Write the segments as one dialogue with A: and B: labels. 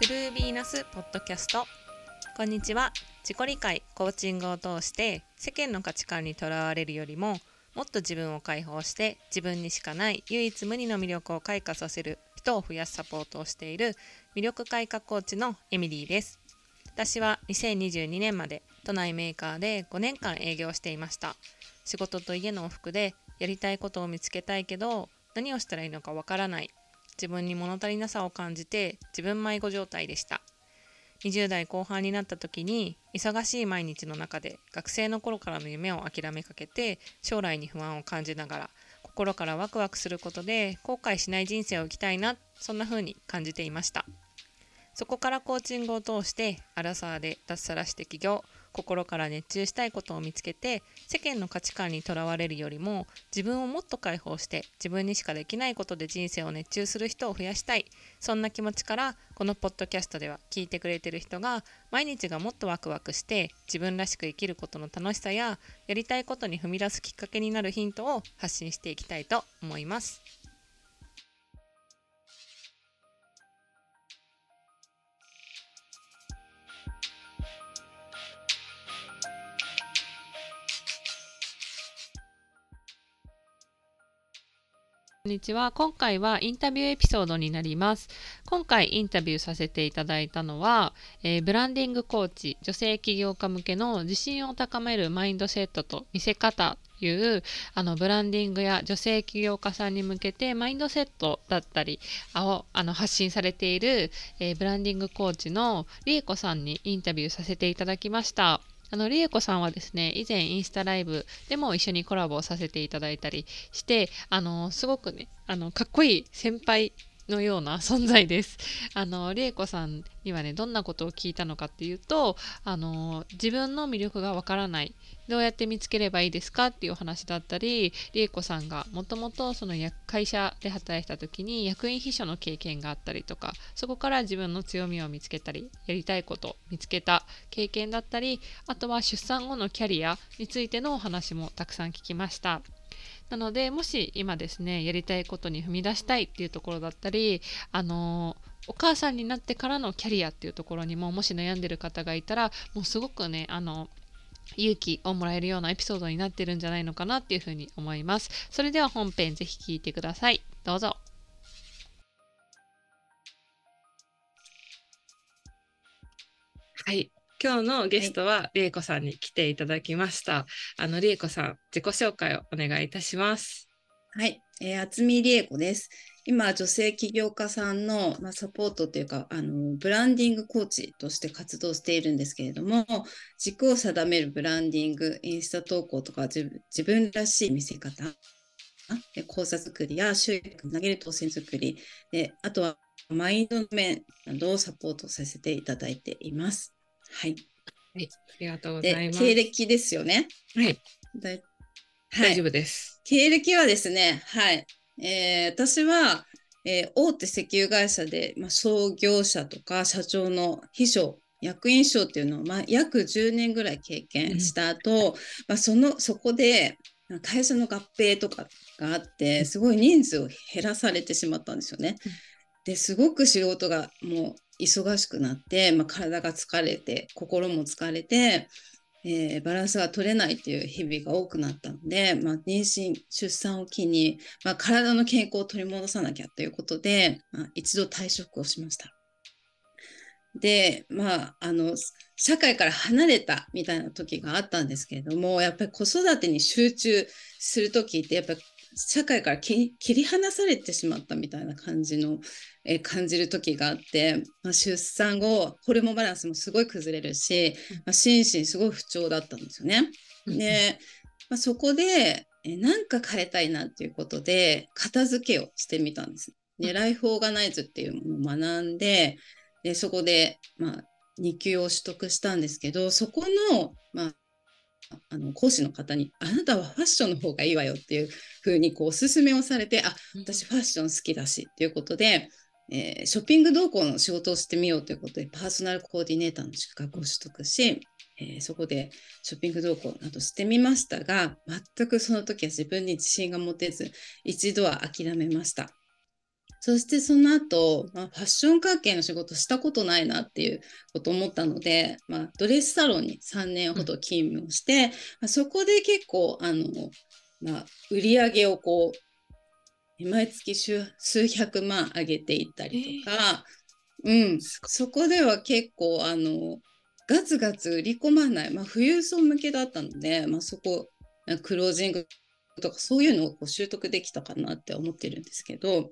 A: True Venus ポッドキャスト。こんにちは。自己理解コーチングを通して世間の価値観にとらわれるよりももっと自分を解放して自分にしかない唯一無二の魅力を開花させる人を増やすサポートをしている魅力開花コーチのエミリーです。私は2022年まで都内メーカーで5年間営業していました。仕事と家の往復でやりたいことを見つけたいけど何をしたらいいのかわからない自分に物足りなさを感じて自分迷子状態でした。20代後半になった時に忙しい毎日の中で学生の頃からの夢を諦めかけて将来に不安を感じながら心からワクワクすることで後悔しない人生を生きたいなそんな風に感じていました。そこからコーチングを通してアラサーで脱サラして起業。心から熱中したいことを見つけて世間の価値観にとらわれるよりも自分をもっと解放して自分にしかできないことで人生を熱中する人を増やしたいそんな気持ちからこのポッドキャストでは聞いてくれてる人が毎日がもっとワクワクして自分らしく生きることの楽しさややりたいことに踏み出すきっかけになるヒントを発信していきたいと思います。こんにちは。今回はインタビューエピソードになります。今回インタビューさせていただいたのは、えー、ブランディングコーチ、女性起業家向けの自信を高めるマインドセットと見せ方というあのブランディングや女性起業家さんに向けてマインドセットだったりをあの発信されている、えー、ブランディングコーチのりえこさんにインタビューさせていただきました。あの、りえこさんはですね、以前インスタライブでも一緒にコラボさせていただいたりして、あの、すごくね、あの、かっこいい先輩のような存在です。あの、りえこさんにはね、どんなことを聞いたのかっていうと、あの、自分の魅力がわからない。どうやって見つければいいですかっていうお話だったり、りえこさんがもともとその会社で働いた時に役員秘書の経験があったりとか、そこから自分の強みを見つけたり、やりたいこと見つけた経験だったり、あとは出産後のキャリアについてのお話もたくさん聞きました。なのでもし今ですねやりたいことに踏み出したいっていうところだったりあのお母さんになってからのキャリアっていうところにももし悩んでる方がいたらもうすごくねあの勇気をもらえるようなエピソードになってるんじゃないのかなっていうふうに思います。それでは本編ぜひ聴いてください。どうぞ。はい。今日のゲストは、りえこさんに来ていただきました。あの、りえこさん、自己紹介をお願いいたします。
B: はい、えー、厚見りえこです。今、女性起業家さんの、まあ、サポートというかあの、ブランディングコーチとして活動しているんですけれども、軸を定めるブランディング、インスタ投稿とか自分らしい見せ方、講座作りや収益投げる当選作りで、あとはマインド面などをサポートさせていただいています。はい。
A: はい、ありがとうございます。
B: 経歴ですよね。
A: はい。だい大丈夫です。
B: 経歴はですね、はい。えー、私は、えー、大手石油会社で、まあ、創業者とか社長の秘書、役員賞っていうのを、まあ、約10年ぐらい経験した後、うん、まあ、そのそこで会社の合併とかがあってすごい人数を減らされてしまったんですよね。ですごく仕事がもう忙しくなって、まあ、体が疲れて心も疲れて、えー、バランスが取れないっていう日々が多くなったので、まあ、妊娠出産を機に、まあ、体の健康を取り戻さなきゃということで、まあ、一度退職をしました。でまああの社会から離れたみたいな時があったんですけれどもやっぱり子育てに集中する時ってやっぱり社会から切り離されてしまったみたいな感じの、えー、感じる時があって、まあ、出産後ホルモンバランスもすごい崩れるし、まあ、心身すごい不調だったんですよね。で、まあ、そこで、えー、なんか変えたいなっていうことで片付けをしてみたんです。でライフオーガナイズっていうものを学んででそこで、まあ、2級を取得したんですけどそこの、まあ、あの講師の方に「あなたはファッションの方がいいわよ」っていうふうにこうおすすめをされて「あ私ファッション好きだし」っていうことで、えー、ショッピング同行の仕事をしてみようということでパーソナルコーディネーターの資格を取得し、えー、そこでショッピング同行などしてみましたが全くその時は自分に自信が持てず一度は諦めました。そしてその後、まあ、ファッション関係の仕事したことないなっていうことを思ったので、まあ、ドレスサロンに3年ほど勤務をして、うん、まあ、そこで結構あの、まあ、売り上げをこう毎月数百万上げていったりとか、えー、うん、そこでは結構あのガツガツ売り込まない、まあ、富裕層向けだったので、まあ、そこクロージングとかそういうのをこう習得できたかなって思ってるんですけど、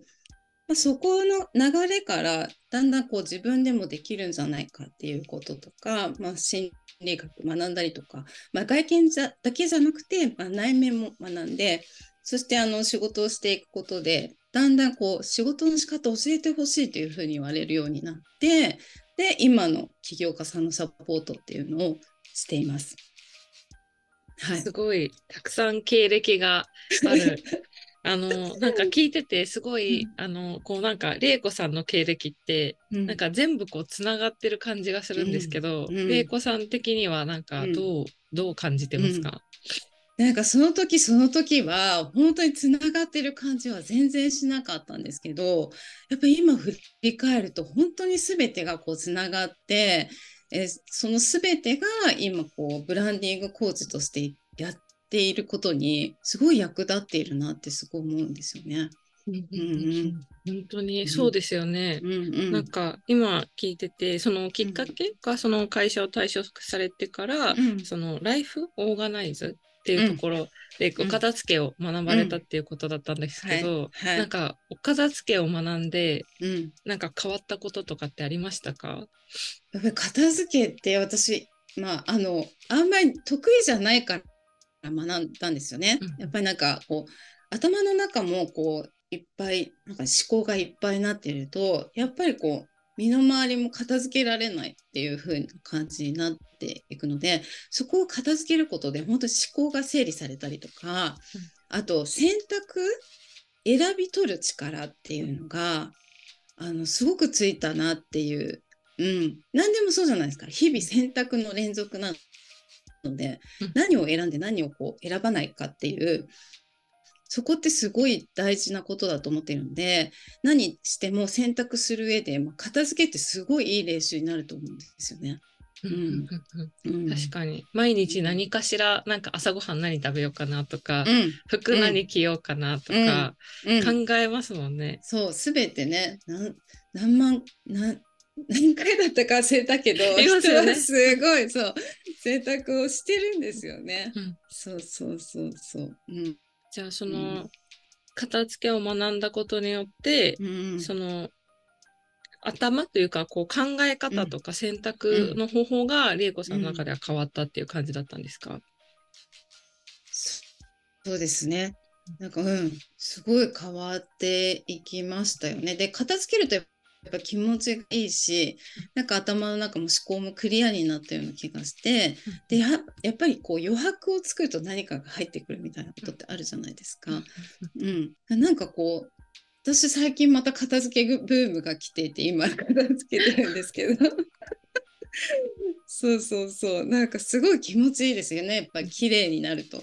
B: まあ、そこの流れからだんだんこう自分でもできるんじゃないかっていうこととか、まあ、心理学学んだりとか、まあ、外見じゃだけじゃなくて、まあ、内面も学んでそしてあの仕事をしていくことでだんだんこう仕事の仕方を教えてほしいというふうに言われるようになってで今の起業家さんのサポートっていうのをしています。
C: はい、すごいたくさん経歴がある あのなんか聞いててすごい、うん、あのこうなんか玲子さんの経歴って、うん、なんか全部こうつながってる感じがするんですけど、うん、玲子さん的にはなんかどう、どう感じてますか、
B: なんかその時その時は本当につながってる感じは全然しなかったんですけどやっぱり今振り返ると本当に全てがこうつながってえその全てが今こうブランディングコーチとしてやっていることにすごい役立っているなってすごい思うんですよね。
C: うんうん本当にそうですよね、うんうん、なんか今聞いててそのきっかけがその会社を退職されてから、うん、そのライフオーガナイズっていうところで、お片付けを学ばれたっていうことだったんですけど、はい。はい、なんかお片付けを学んで、うん、なんか変わったこととかってありましたか？
B: やっぱり片付けって私まああのあんまり得意じゃないから学んだんですよね。うん、やっぱりなんかこう頭の中もこういっぱいなんか思考がいっぱいになっているとやっぱりこう身の回りも片付けられないっていう風な感じになっていくのでそこを片付けることで本当に思考が整理されたりとか、あと選択選び取る力っていうのがあのすごくついたなっていう、うん、何でもそうじゃないですか。日々選択の連続なので、何を選んで何をこう選ばないかっていうそこってすごい大事なことだと思ってるんで何しても選択する上で、まあ、片付けってすごいいい練習になると思うんですよね。
C: うん、うん、確かに。毎日何かしらなんか朝ごはん何食べようかなとか、うん、服何着ようかなとか、考えますもんね。
B: そうすべてね何万何何回だったか忘れたけど、ね、人はすごいそう選択をしてるんですよね。そうそうそうそう。うん。
C: じゃあその、片付けを学んだことによって、うん、その頭というかこう考え方とか選択の方法が玲子さんの中では変わったっていう感じだったんですか、うん、
B: そうですね。なんかうん。すごい変わっていきましたよね。で片付けるとやっぱ気持ちがいいしなんか頭の中も思考もクリアになったような気がしてでやっぱりこう余白を作ると何かが入ってくるみたいなことってあるじゃないですか。うん、なんかこう私最近また片付けブームが来ていて今片付けてるんですけど。そうそうそう。なんかすごい気持ちいいですよね。やっぱり綺麗になると。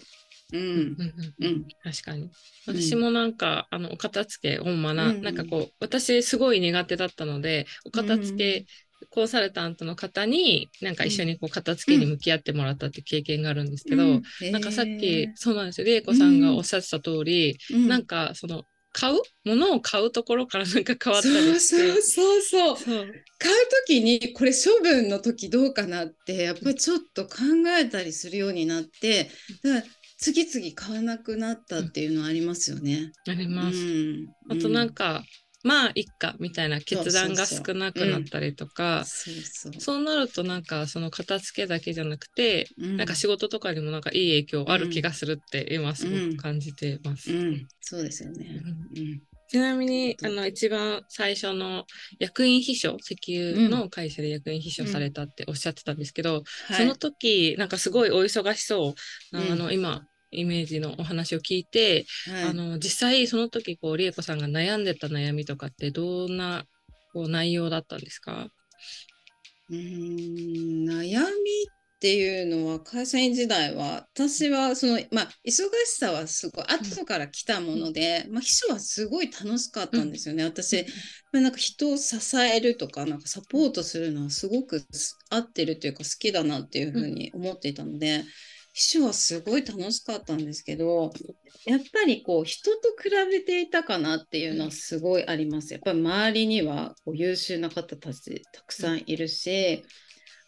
B: うん、
C: うん、確かに。私もなんか、あのお片付けを学ん、うん、なんかこう私すごい苦手だったのでお片付け、コンサルタントの方になんか一緒にこう片付けに向き合ってもらったって経験があるんですけど、うん、なんかさっきそうなんですよ。玲子さんがおっしゃってた通り、うん、なんかその買うものを買うところからなんか変わったり
B: して。そうそうそう買う時にこれ処分の時どうかなってやっぱりちょっと考えたりするようになってだから次々買わなくなったっていうのはありますよね。
C: あります。うん、あとなんか、まあいっかみたいな決断が少なくなったりとかそうなるとなんかその片付けだけじゃなくて、うん、なんか仕事とかにもなんかいい影響ある気がするって今すごく感じてます。
B: うん。うん、そうですよね、
C: ちなみにあの一番最初の役員秘書石油の会社で役員秘書されたっておっしゃってたんですけど、その時なんかすごいお忙しそう。あの今イメージのお話を聞いて、はい、あの実際その時こう理恵子さんが悩んでた悩みとかってどんなこう内容だったんですか？
B: うん悩みっっていうのは会社員時代は私はそのまあ忙しさはすごい後から来たもので、まあ、秘書はすごい楽しかったんですよね、私、まあ、なんか人を支えるとかなんかサポートするのはすごく合ってるというか好きだなっていうふうに思っていたので、秘書はすごい楽しかったんですけどやっぱりこう人と比べていたかなっていうのはすごいあります。やっぱり周りにはこう優秀な方たちたくさんいるし、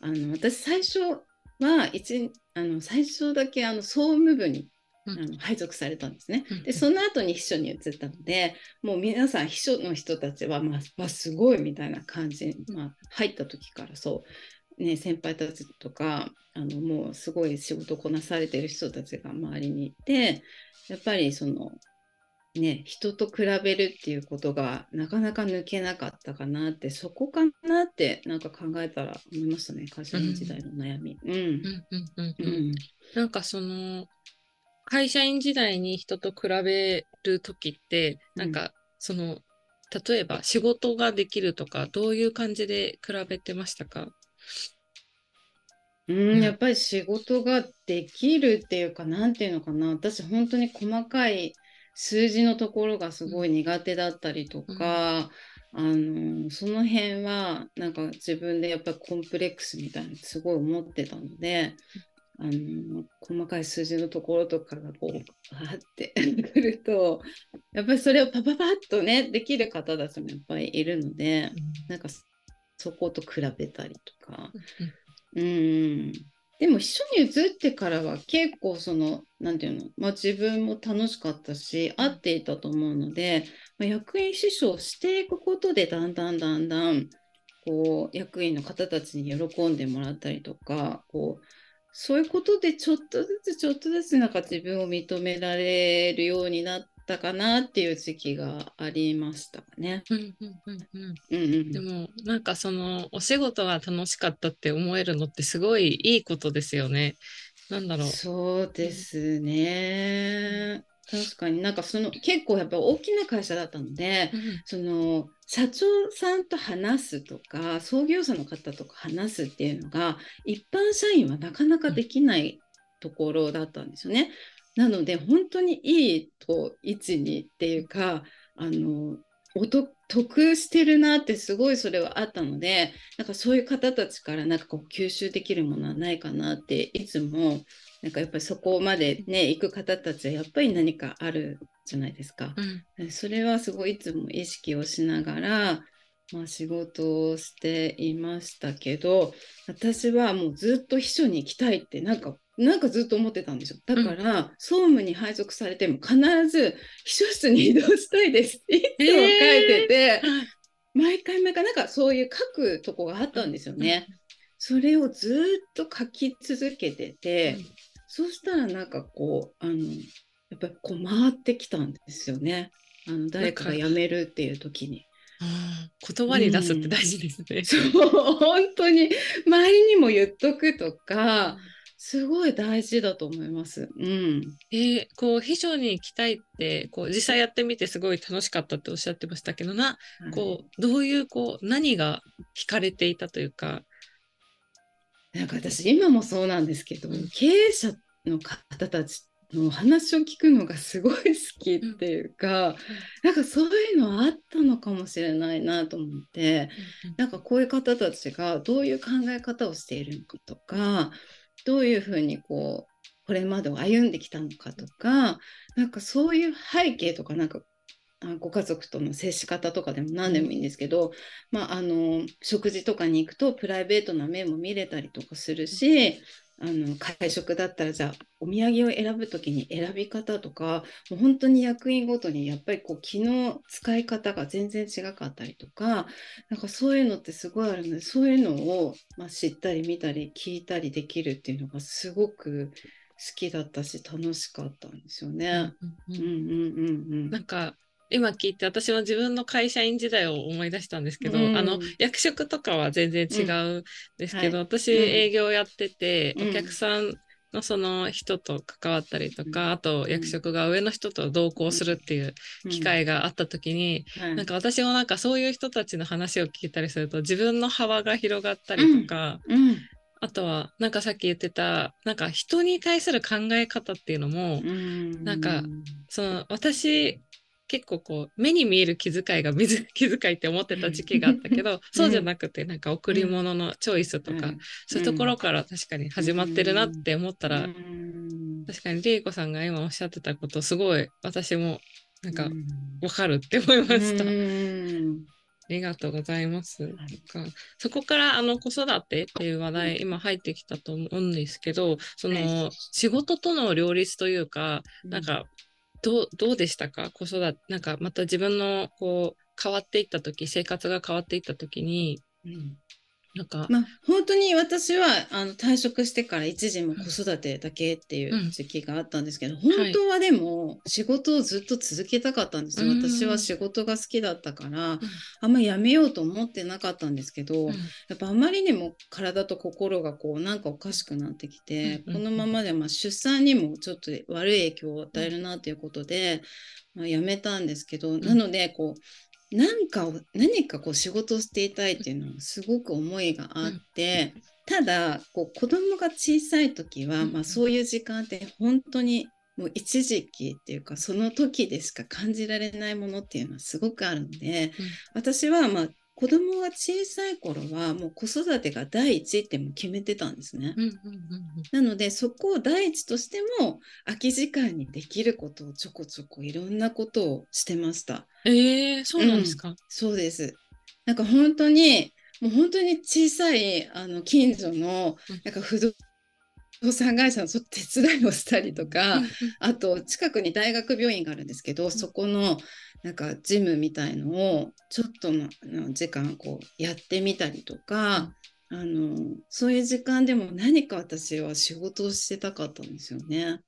B: あの私最初は一あの最初だけあの総務部にあの配属されたんですね。でその後に秘書に移ったのでもう皆さん秘書の人たちは、まあ、すごいみたいな感じ、まあ、入った時からそうね、先輩たちとかあのもうすごい仕事をこなされてる人たちが周りにいてやっぱりそのね人と比べるっていうことがなかなか抜けなかったかなってそこかなってなんか考えたら思いましたね会社員時代の悩み。
C: なんかその会社員時代に人と比べる時ってなんかその、例えば仕事ができるとかどういう感じで比べてましたか？
B: うん、やっぱり仕事ができるっていうか、なんていうのかな、私本当に細かい数字のところがすごい苦手だったりとか、あのその辺はなんか自分でやっぱりコンプレックスみたいなすごい思ってたので、あの細かい数字のところとかがこうはって くるとやっぱりそれをパパパッとねできる方たちもやっぱりいるので、うん、なんかそこと比べたりとか、うん。でも秘書に移ってからは結構その何て言うの、まあ、自分も楽しかったし合っていたと思うので、まあ、役員師匠していくことでだんだんだんだんこう役員の方たちに喜んでもらったりとかこうそういうことでちょっとずつちょっとずつなんか自分を認められるようになったかなっていう時期がありましたね。
C: でもなんかそのお仕事が楽しかったって思えるのってすごいいいことですよね。なんだろう。
B: そうですね。確かになんかその結構やっぱ大きな会社だったので、うん、その社長さんと話すとか創業者の方とか話すっていうのが一般社員はなかなかできないところだったんですよね。なので本当にいいと位置にっていうかあのお得してるなってすごいそれはあったのでなんかそういう方たちからなんかこう吸収できるものはないかなっていつもなんかやっぱりそこまでね行く方たちはやっぱり何かあるじゃないですか。うん、それはすごいいつも意識をしながらまあ、仕事をしていましたけど私はもうずっと秘書に行きたいってなんかなんかずっと思ってたんですよ。だから、うん、総務に配属されても必ず秘書室に移動したいですっていつも書いてて、えー、毎回毎回なんかそういう書くとこがあったんですよね。うん、それをずっと書き続けてて、うん、そうしたらなんかこうあのやっぱりこう回ってきたんですよね。あの誰かが辞めるっていう時に。
C: 言葉に出すって大事ですね。
B: そう本当に周りにも言っとくとか、すごい大事だと思います。うん。
C: えー、こう秘書に行きたいってこう実際やってみてすごい楽しかったっておっしゃってましたけどな、はい、こうどういうこう何が惹かれていたというか？
B: なんか私今もそうなんですけど、うん、経営者の方たちの話を聞くのがすごい好きっていうか、うん、なんかそういうのあったのかもしれないなと思って、うん、なんかこういう方たちがどういう考え方をしているのかとかどういうふうにこうこれまでを歩んできたのかとかなんかそういう背景とかなんかご家族との接し方とかでも何でもいいんですけど、まあ、あの食事とかに行くとプライベートな面も見れたりとかするしあの会食だったらじゃあお土産を選ぶ時に選び方とかもう本当に役員ごとにやっぱりこう気の使い方が全然違かったりとかなんかそういうのってすごいあるのでそういうのを、まあ、知ったり見たり聞いたりできるっていうのがすごく好きだったし楽しかったんですよね。
C: なんか今聞いて私は自分の会社員時代を思い出したんですけど、うん、あの役職とかは全然違うんですけど、うん。はい、私営業やってて、お客さんのその人と関わったりとか、あと役職が上の人と同行するっていう機会があった時に、なんか私もなんかそういう人たちの話を聞いたりすると自分の幅が広がったりとか、あとはなんかさっき言ってたなんか人に対する考え方っていうのも、なんかその私結構こう目に見える気遣いが 気遣いって思ってた時期があったけど、そうじゃなくてなんか贈り物のチョイスとか、そういうところから確かに始まってるなって思ったら、確かに玲子さんが今おっしゃってたことすごい私もなんかわかるって思いました。ありがとうございます。そこからあの子育てっていう話題、今入ってきたと思うんですけど、その仕事との両立というか、なんかどうどうでしたか？子育て、なんかまた自分のこう変わっていった時、生活が変わっていった時に、うん、
B: なんか、まあ、本当に私はあの退職してから一時も子育てだけっていう時期があったんですけど、うん、本当はでも仕事をずっと続けたかったんですよ、はい、私は仕事が好きだったから、うん、あんまやめようと思ってなかったんですけど、うん、やっぱあまりにも体と心がこうなんかおかしくなってきて、このままでまあ出産にもちょっと悪い影響を与えるなということで、まあ、やめたんですけど、なのでこう何かを何かこう仕事をしていたいっていうのはすごく思いがあって、うん、ただこう子供が小さい時は、うん、まあ、そういう時間って本当にもう一時期っていうかその時でしか感じられないものっていうのはすごくあるので、うん、私はまあ子供が小さい頃はもう子育てが第一っても決めてたんですね。なのでそこを第一としても空き時間にできることをちょこちょこいろんなことをしてました。
C: えー、そうなんですか、うん、
B: そうです。なんか本当にもう本当に小さいあの近所のなんか不動不動産会社の手伝いをしたりとか、あと近くに大学病院があるんですけど、そこのなんかジムみたいのをちょっとの時間こうやってみたりとか、あのそういう時間でも何か私は仕事をしてたかったんですよね。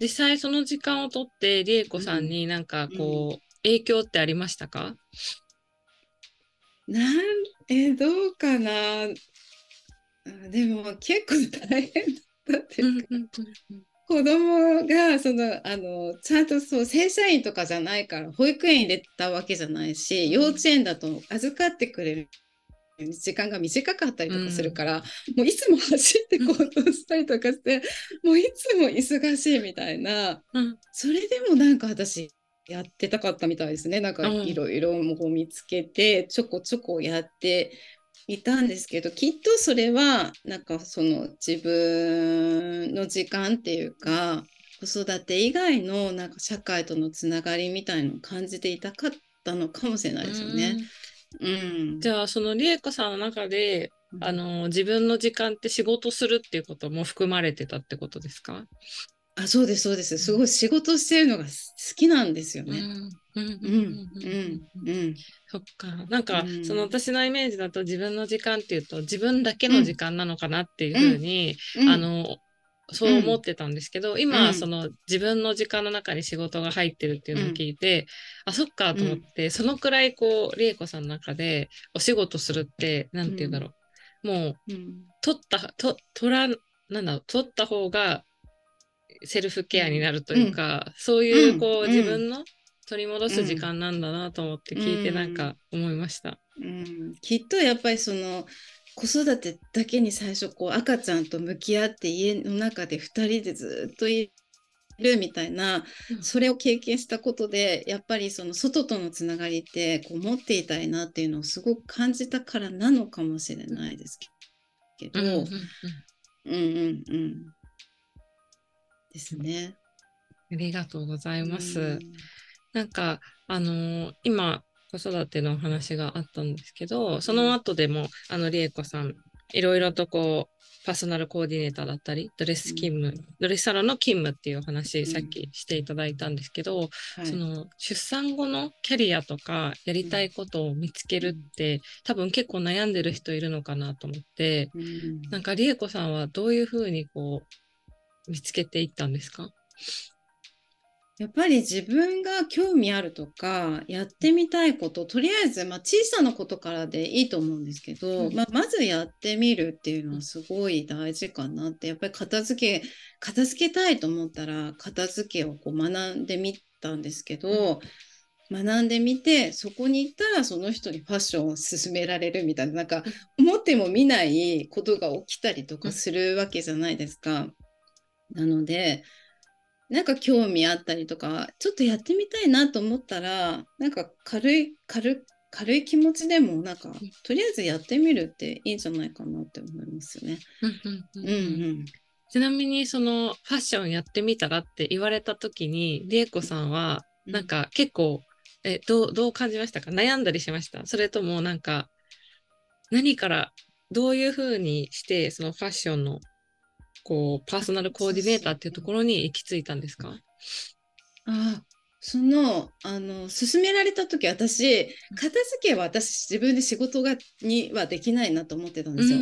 C: 実際その時間をとって理恵子さんになんかこう、影響ってありましたか？
B: なんえどうかなでも結構大変だったっていうか、子供がそのあのちゃんとそう正社員とかじゃないから保育園入れたわけじゃないし、幼稚園だと預かってくれる時間が短かったりとかするから、うん、もういつも走って行動したりとかして、うん、もういつも忙しいみたいな、うん、それでもなんか私やってたかったみたいですね。なんかいろいろ見つけてちょこちょこやっていたんですけどきっとそれはなんかその自分の時間っていうか子育て以外のなんか社会とのつながりみたいのを感じていたかったのかもしれないですよね。
C: うん、じゃあその理恵子さんの中で、あの自分の時間って仕事するっていうことも含まれてたってことですか？
B: あそうですそうです。すごい仕事してるのが好きなんですよね。
C: うんそっかなんか、うん、その私のイメージだと自分の時間っていうと自分だけの時間なのかなっていうふうに、ん、あのそう思ってたんですけど、今、その自分の時間の中に仕事が入ってるっていうのを聞いて、あそっかと思って、そのくらいこう理恵子さんの中でお仕事するって何て言うんだろう、もう、取ったと取らなんだ取った方がセルフケアになるというか、そういうこう、自分の取り戻す時間なんだなと思って聞いてなんか思いました。
B: うん、きっとやっぱりその子育てだけに最初こう赤ちゃんと向き合って家の中で2人でずっといるみたいな、それを経験したことでやっぱりその外とのつながりってこう持っていたいなっていうのをすごく感じたからなのかもしれないですけど、うんうんうん、うんうんですね。
C: ありがとうございます。なんか、あのー、今、子育ての話があったんですけど、その後でも、あの、りえこさん、いろいろとこう、パーソナルコーディネーターだったり、ドレス勤務、うん、ドレスサロンの勤務っていうお話、さっきしていただいたんですけど、うんその出産後のキャリアとかやりたいことを見つけるって、多分結構悩んでる人いるのかなと思って、うん、なんかりえこさんはどういうふうにこう見つけていったんですか？
B: やっぱり自分が興味あるとかやってみたいこととりあえず、まあ、小さなことからでいいと思うんですけど、うん、まあ、まずやってみるっていうのはすごい大事かなってやっぱり片付け片付けたいと思ったら片付けをこう学んでみたんですけど、学んでみてそこに行ったらその人にファッションを勧められるみたいななんか思っても見ないことが起きたりとかするわけじゃないですか。なのでなんか興味あったりとかちょっとやってみたいなと思ったらなんか軽い軽軽い気持ちでもなんかとりあえずやってみるっていいんじゃないかなって思いますよね。うんうん
C: ちなみにそのファッションやってみたらって言われた時にりえこさんはなんか結構えどうどう感じましたか？悩んだりしました？それともなんか何からどういうふうにしてそのファッションのこうパーソナルコーディネーターっていうところに行き着いたんですか？
B: あそのあの勧められた時私片付けは私自分で仕事がにはできないなと思ってたんですよ。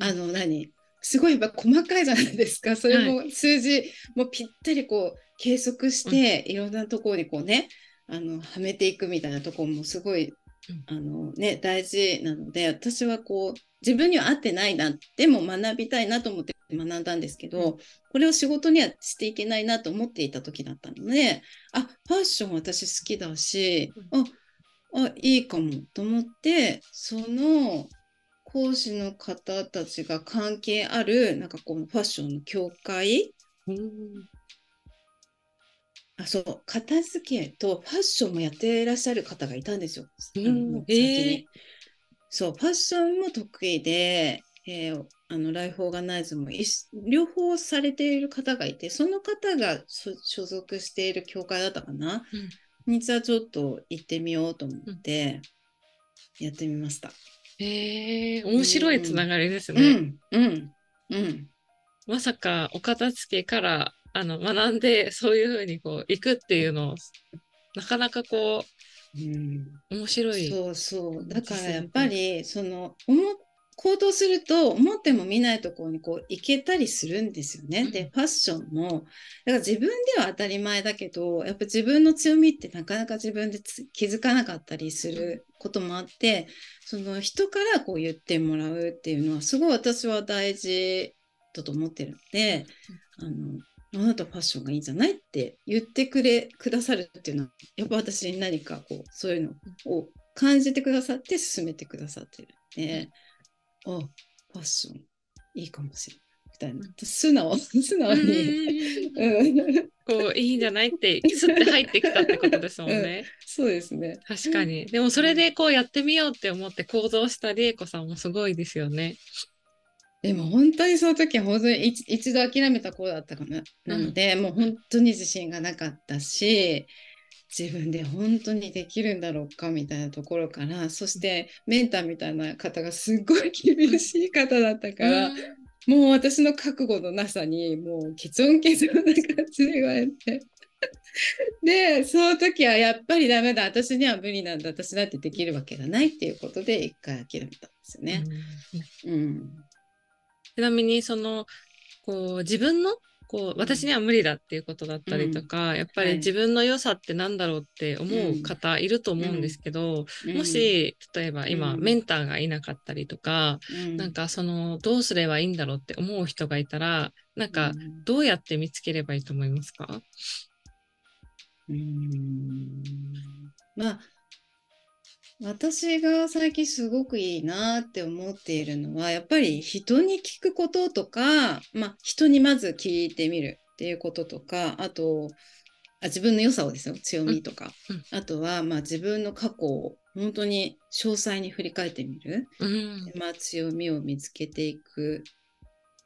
B: あの何？すごいやっぱ細かいじゃないですか。それも数字もぴったりこう計測して、いろんなところにこうねあのはめていくみたいなところもすごい、あのね、大事なので私はこう自分には合ってないなでも学びたいなと思って学んだんですけどこれを仕事にはしていけないなと思っていた時だったのであファッション私好きだしああいいかもと思ってその講師の方たちが関係あるなんかこのファッションの協会、うん、あそう片付けとファッションもやっていらっしゃる方がいたんですよ。うん、先に、そうファッションも得意で、えー、あのライフオーガナイズも両方されている方がいてその方が所属している協会だったかな、うん、にじゃちょっと行ってみようと思ってやってみました。
C: へえー、面白いつながりですね。
B: うん、うん、うん。
C: まさかお片付けからあの学んでそういうふうにこう行くっていうのをなかなかこう、うん、面白い。
B: そうそう。だからやっぱりその思行動すると思っても見ないところにこう行けたりするんですよね。うん、でファッションも。だから自分では当たり前だけどやっぱ自分の強みってなかなか自分で気づかなかったりすることもあってその人からこう言ってもらうっていうのはすごい私は大事だと思ってるので、あのあなたファッションがいいんじゃないって言ってくれくださるっていうのはやっぱ私に何かこうそういうのを感じてくださって進めてくださってるんで。あファッションいいかもしれないみたいな素直素直に。
C: こういいんじゃないってスッて入ってきたってことですもんね、うん、
B: そうですね。
C: 確かに。でもそれでこうやってみようって思って行動したりえこさんもすごいですよね
B: でも本当にその時は本当に一度諦めた子だったかな、なので、もう本当に自信がなかったし自分で本当にできるんだろうかみたいなところからそしてメンターみたいな方がすっごい厳しい方だったから、うん、もう私の覚悟のなさにもうケチョンケチョンな感じで言われて。でその時はやっぱりダメだ。私には無理なんだ。私だってできるわけがないっていうことで一回諦めたんですよね。うん、うん、
C: ちなみにそのこう自分のこう私には無理だっていうことだったりとか、うん、やっぱり自分の良さってなんだろうって思う方いると思うんですけど、うん、もし例えば今、メンターがいなかったりとか、うん、なんかそのどうすればいいんだろうって思う人がいたらなんかどうやって見つければいいと思いますか？
B: うん。まあ私が最近すごくいいなって思っているのはやっぱり人に聞くこととか、まあ、人にまず聞いてみるっていうこととかあとあ自分の良さをですよ強みとか、うん、あとはまあ自分の過去を本当に詳細に振り返ってみる、うん、まあ、強みを見つけていく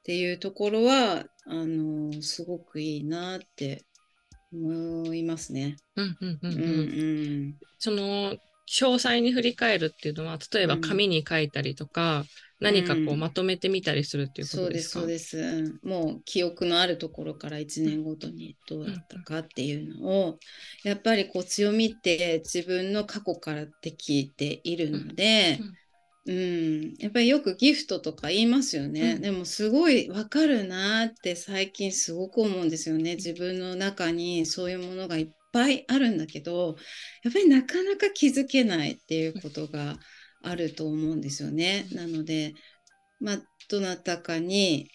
B: っていうところはあのすごくいいなって思いますね。
C: その詳細に振り返るっていうのは例えば紙に書いたりとか、うん、何かこうまとめてみたりするっていうことですか、
B: そうですそうです、もう記憶のあるところから1年ごとにどうだったかっていうのを、やっぱりこう強みって自分の過去からって聞いているので、うん、やっぱりよくギフトとか言いますよね、うん、でもすごいわかるなって最近すごく思うんですよね。自分の中にそういうものがいっぱいあるんだけどやっぱりなかなか気づけないっていうことがあると思うんですよね。なので、まあ、どなたかに、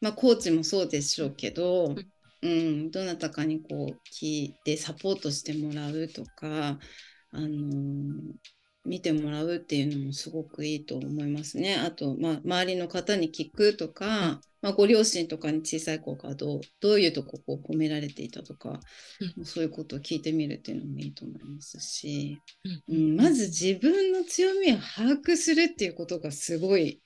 B: まあ、コーチもそうでしょうけど、うん、どなたかにこう聞いてサポートしてもらうとかあのー見てもらうっていうのもすごくいいと思いますね。あと、まあ、周りの方に聞くとか、まあ、ご両親とかに小さい子がどうどういうとここう褒められていたとか、
C: うん
B: そういうことを聞いてみるっていうのもいいと思いますし、
C: うん
B: うん、まず自分の強みを把握するっていうことがすごい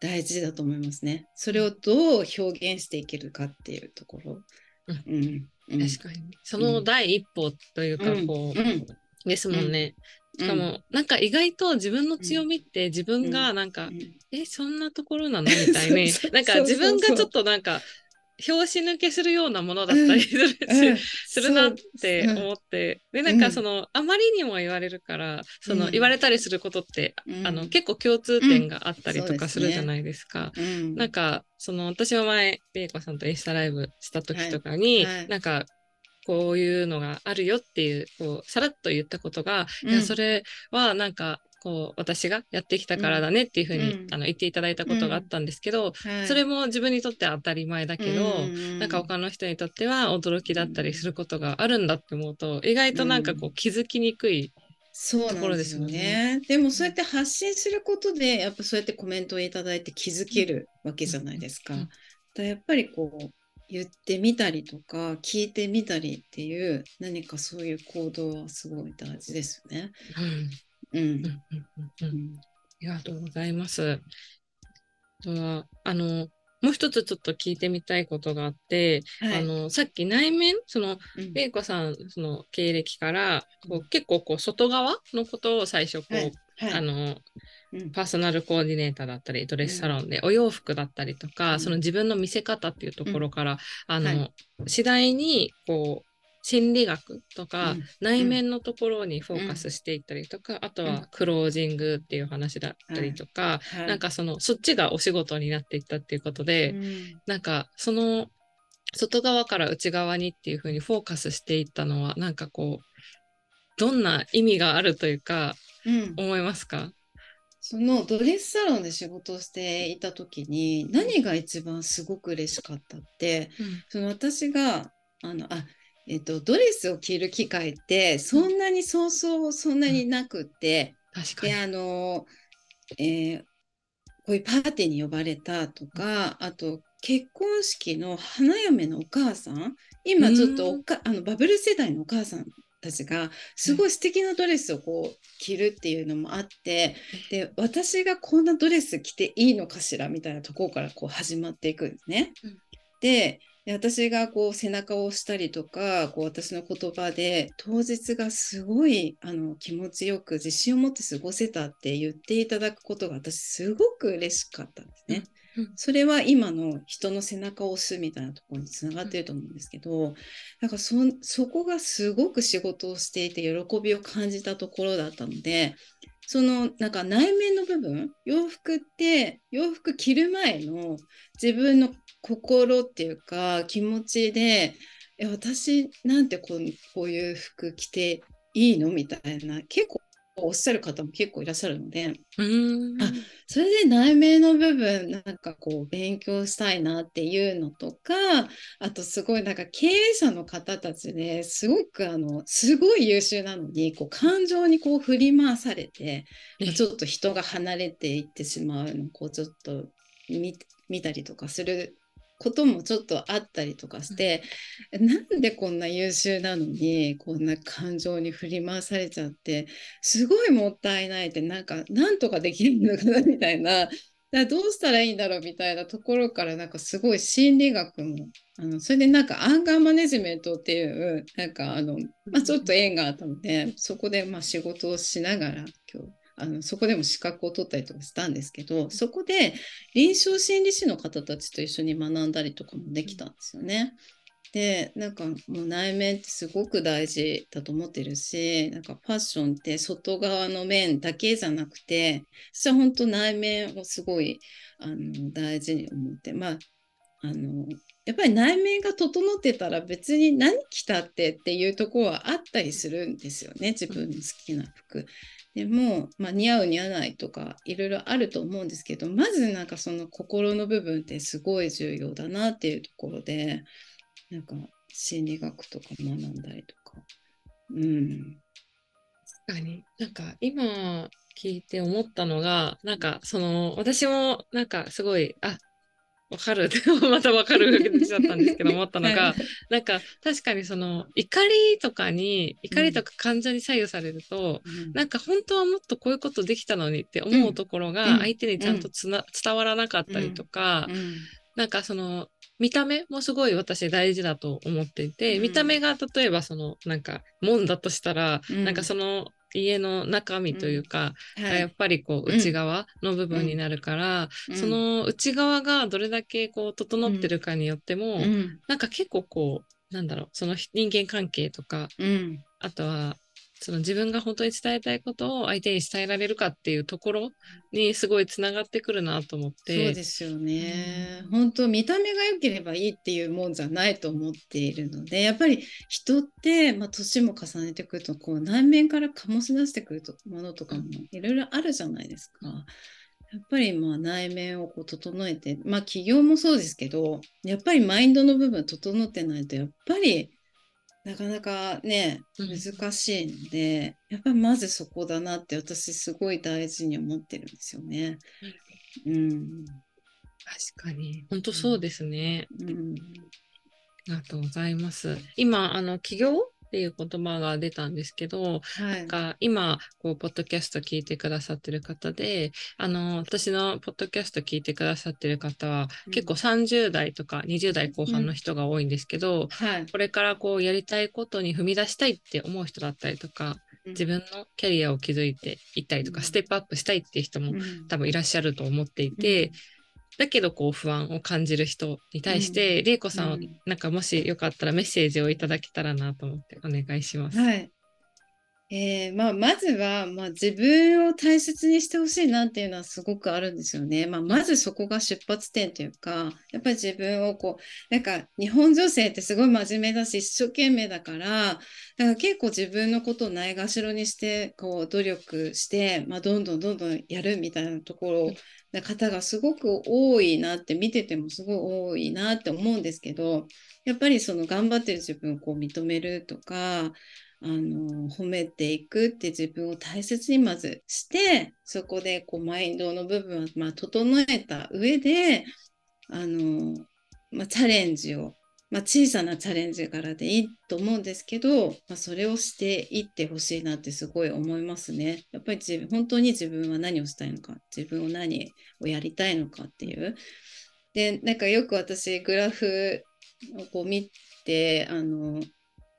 B: 大事だと思いますね。それをどう表現していけるかっていうところ。うんうん
C: 確かに。その第一歩というか、こう、
B: うん
C: ですもんね。しか
B: うん。
C: も、なんか意外と自分の強みって自分がなんか、
B: うん。
C: え、そんなところなの？みたいに。なんか自分がちょっとなんか、拍子抜けするようなものだったりする するなって思って、で、なんかその、あまりにも言われるから、その、
B: うん。
C: 言われたりすることって、
B: うん。
C: あの、結構共通点があったりとか
B: す
C: るじゃないですか。
B: うん。
C: なんか、その、私は前、レイコさんとインスタライブした時とかに、なんか、こういうのがあるよっていう、こう、さらっと言ったことが、いや、
B: うん
C: それはなんか、こう、私がやってきたからだねっていうふうに、
B: うん
C: あの、言っていただいたことがあったんですけど、
B: はい
C: それも自分にとっては当たり前だけど、
B: うん
C: なんか他の人にとっては驚きだったりすることがあるんだって思うと、意外となんかこう気づきにくい。
B: そう
C: ところですす
B: なんでよ
C: よね
B: ね。でもそうやって発信することで、やっぱそうやってコメントをいただいて気づけるわけじゃないですか。
C: うん
B: だやっぱりこう言ってみたりとか聞いてみたりっていう何かそういう行動はすごい大事ですよね。
C: うん。
B: うん
C: うん。うん。うん。うん。ありがとうございます。あとは、あの、もう一つちょっと聞いてみたいことがあって、
B: はい
C: あの、さっき内面、その、
B: うん
C: 玲子さん、その経歴から、こう結構こう外側のことを最初こう、
B: はいはい
C: あの、
B: うん
C: パーソナルコーディネーターだったり、ドレスサロンでお洋服だったりとか、
B: うん。
C: その自分の見せ方っていうところから、あの、
B: は
C: 次第に、こう、心理学とか、
B: うん。
C: 内面のところにフォーカスしていったりとか、あと
B: うん。
C: はクロージングっていう話だったりとか、
B: はい。
C: なんかその、そっちがお仕事になっていったっていうことで、
B: うん。
C: なんかその、外側から内側にっていう風にフォーカスしていったのは、なんかこう、どんな意味があるというか、
B: うん。
C: 思いますか？
B: そのドレスサロンで仕事をしていた時に何が一番すごく嬉しかったってその私があのあ、えっとドレスを着る機会ってそんなにそうそうそんなになくって、
C: 確かに。
B: であの、えーこういうパーティーに呼ばれたとかあと結婚式の花嫁のお母さん今ちょっとおかあのバブル世代のお母さんたちがすごい素敵なドレスをこう着るっていうのもあってで私がこんなドレス着ていいのかしらみたいなところからこう始まっていくんですね。
C: うん
B: でで私がこう背中を押したりとかこう私の言葉で当日がすごいあの気持ちよく自信を持って過ごせたって言っていただくことが私すごく嬉しかったんですね。
C: うんうん
B: それは今の人の背中を押すみたいなところにつながっていると思うんですけど、なんかそそこがすごく仕事をしていて喜びを感じたところだったのでそのなんか内面の部分洋服って洋服着る前の自分の心っていうか気持ちでえ私なんてこうこういう服着ていいの？みたいな。結構おっしゃる方も結構いらっしゃるので
C: うーん。
B: あそれで内面の部分なんかこう勉強したいなっていうのとかあとすごいなんか経営者の方たちですごくあのすごい優秀なのにこう感情にこう振り回されて、まあちょっと人が離れていってしまうのをこうちょっと見見たりとかすることもちょっとあったりとかして、なんでこんな優秀なのにこんな感情に振り回されちゃってすごいもったいないってなんかなんとかできるのかなみたいなだどうしたらいいんだろうみたいなところからなんかすごい心理学もあのそれでなんかアンガーマネジメントっていうなんかあの、まあ、ちょっと縁があったのでそこでまあ仕事をしながら今日あのそこでも資格を取ったりとかしたんですけどそこで臨床心理士の方たちと一緒に学んだりとかもできたんですよね。でなんかもう内面ってすごく大事だと思ってるしなんかファッションって外側の面だけじゃなくて私は本当内面をすごいあの大事に思ってまああのやっぱり内面が整ってたら別に何着たってっていうところはあったりするんですよね自分の好きな服。でも、まあ、似合う似合わないとかいろいろあると思うんですけどまずなんかその心の部分ってすごい重要だなっていうところでなんか心理学とか学んだりとか、うん、
C: かに。なんか今聞いて思ったのが、なんかその私もなんかすごい、あわかる。またわかる話だったんですけど思ったのが、はい、なんか確かにその怒りとかに怒りとか感情に左右されると、うん、なんか本当はもっとこういうことできたのにって思うところが相手にちゃんとつな、うん、伝わらなかったりとか、うん、なんかその見た目もすごい私大事だと思っていて、見た目が例えばそのなんか門だとしたら、なんかその家の中身というか、うん。はい、やっぱりこう内側の部分になるから、うん、その内側がどれだけこう整ってるかによっても、うん、なんか結構こうなんだろうその人間関係とか、あとはその自分が本当に伝えたいことを相手に伝えられるかっていうところにすごいつながってくるなと思って
B: そうですよね、うん、本当見た目が良ければいいっていうもんじゃないと思っているのでやっぱり人って、まあ、年も重ねてくるとこう内面から醸し出してくるものとかもいろいろあるじゃないですか。やっぱりまあ内面をこう整えて、まあ企業もそうですけど、やっぱりマインドの部分整ってないと、やっぱりなかなかね、難しいので、やっぱりまずそこだなって私すごい大事に思ってるんですよね。うん。
C: 確かに。本当そうですね。うん。ありがとうございます。今、あの、起業っていう言葉が出たんですけど、はい、なんか今、こう、ポッドキャスト聞いてくださってる方で、あの、私のポッドキャスト聞いてくださってる方は、うん、結構30代とか20代後半の人が多いんですけど、うんはい、これからこう、やりたいことに踏み出したいって思う人だったりとか、自分のキャリアを築いていったりとか、ステップアップしたいっていう人も多分いらっしゃると思っていて、だけどこう不安を感じる人に対して、玲、う、子、ん、さん、うん、なんかもしよかったらメッセージをいただけたらなと思ってお願いします。
B: はい。えーまあ、まずは、まあ、自分を大切にしてほしいなっていうのはすごくあるんですよね。まあ、まずそこが出発点というか、やっぱり自分をこう、なんか日本女性ってすごい真面目だし、一生懸命だから、だから結構自分のことをないがしろにして、こう努力して、まあ、どんどんどんどんやるみたいなところな方がすごく多いなって見ててもすごい多いなって思うんですけどやっぱりその頑張ってる自分をこう認めるとかあの褒めていくって自分を大切にまずしてそこでこうマインドの部分はま整えた上であの、まあ、チャレンジをまあ、小さなチャレンジからでいいと思うんですけど、まあ、それをしていってほしいなってすごい思いますね。やっぱり自分本当に自分は何をしたいのか自分を何をやりたいのかっていう。でなんかよく私グラフをこう見てあの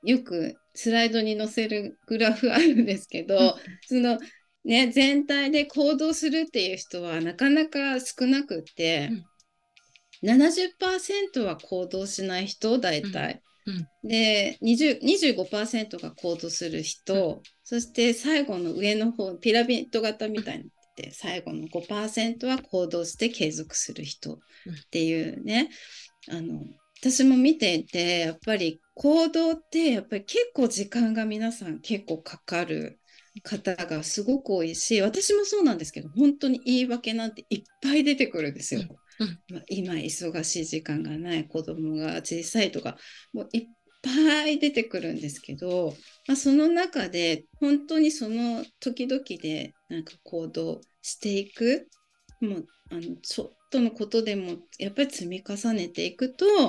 B: よくスライドに載せるグラフあるんですけど、そのね全体で行動するっていう人はなかなか少なくって。うん70%は行動しない人大体、うん。うん、で25%が行動する人、うん、そして最後の上の方ピラミッド型みたいになって最後の5%は行動して継続する人っていうね、あの私も見ていてやっぱり行動ってやっぱり結構時間が皆さん結構かかる方がすごく多いし私もそうなんですけど本当に言い訳なんていっぱい出てくるんですよ。まあ、今忙しい時間がない子供が小さいとかもういっぱい出てくるんですけど、まあ、その中で本当にその時々でなんか行動していくもうあのちょっとのことでもやっぱり積み重ねていくとや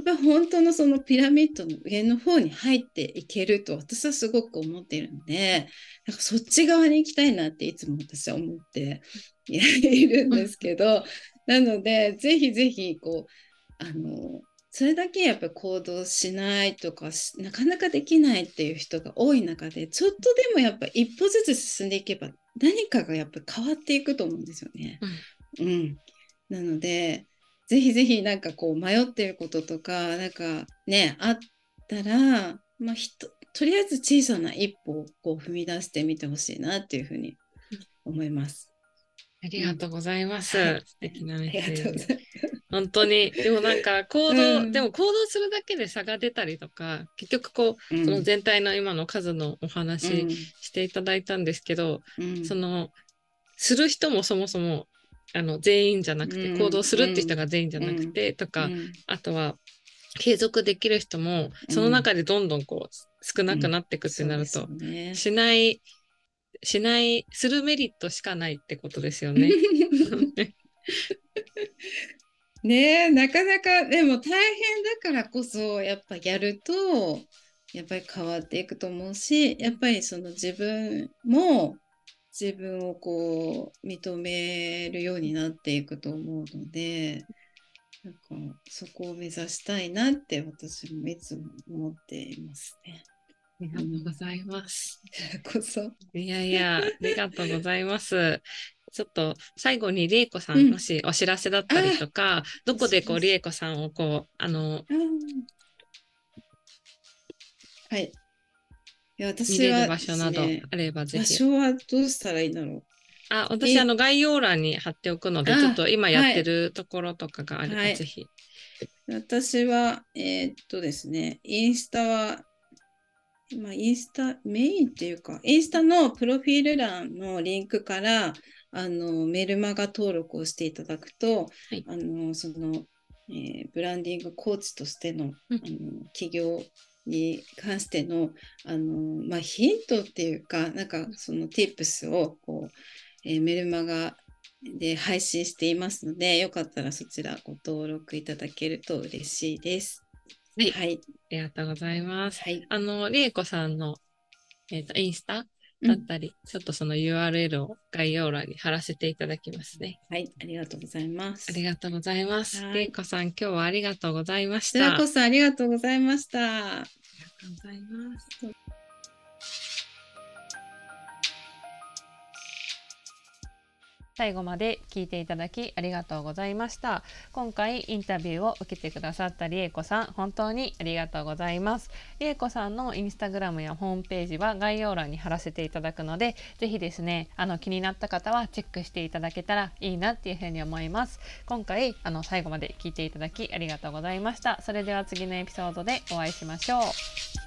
B: っぱ本当のそのピラミッドの上の方に入っていけると私はすごく思っているのでなんかそっち側に行きたいなっていつも私は思っているんですけどなので、ぜひぜひ、こう、あの、それだけやっぱり行動しないとかなかなかできないっていう人が多い中でちょっとでもやっぱ一歩ずつ進んでいけば何かがやっぱり変わっていくと思うんですよね。うん、うん、なのでぜひぜひなんかこう迷ってることとかなんかねあったら、まあ、とりあえず小さな一歩をこう踏み出してみてほしいなっていうふうに思います。
C: ありがとうございます。うん、素敵なメッセージ。本当に。でもなんか行動、うん、でも行動するだけで差が出たりとか、結局こう、うん、その全体の今の数のお話していただいたんですけど、その、する人もそもそもあの全員じゃなくて、行動するって人が全員じゃなくて、とか、あとは継続できる人もその中でどんどんこう少なくなっていくってなると、ね、しないしないするメリットしかないってことですよね。
B: ねえなかなかでも大変だからこそやっぱやるとやっぱり変わっていくと思うしやっぱりその自分も自分をこう認めるようになっていくと思うのでなんかそこを目指したいなって私もいつも思っていますね。
C: ありがとうございます。
B: こそ。
C: いやいや、ありがとうございます。ちょっと最後にりえこさ
B: うん
C: ん、もしお知らせだったりとか、どこでこうりえこさんをこう、あの、
B: はい。いや
C: 見れ
B: 私は
C: る場所などあればぜひ。
B: 場所はどうしたらいいんだろう。
C: あ、私、
B: え
C: あの、概要欄に貼っておくので、
B: あ
C: ちょっと今やってるところとかがあれば、
B: はい
C: ぜひ。
B: 私は、えーっとですね、インスタは、まあ、インスタ、メインっていうか、インスタのプロフィール欄のリンクから、あの、メルマガ登録をしていただくと、
C: はい
B: あの、その、えーブランディングコーチとしての、
C: うん
B: あの企業に関しての、あの、まあ、ヒントっていうか、なんか、その tips を、こう、えーメルマガで配信していますので、よかったらそちらご登録いただけると嬉しいです。
C: はい
B: はい。
C: ありがとうございます。
B: はい。
C: あの、りえこさんの、えっ、と、インスタ
B: うん
C: だったり、ちょっとその URL を概要欄に貼らせていただきますね。
B: はい。ありがとうございます。
C: ありがとうございます。
B: はい
C: りえこさん、今日はありがとうございました。
B: らこそありがとうございました。
C: ありがとうございます。最後まで聞いていただきありがとうございました。今回インタビューを受けてくださったりえこさん、本当にありがとうございます。りえこさんのインスタグラムやホームページは概要欄に貼らせていただくので、ぜひですね、あの気になった方はチェックしていただけたらいいなっていうふうに思います。今回あの最後まで聞いていただきありがとうございました。それでは次のエピソードでお会いしましょう。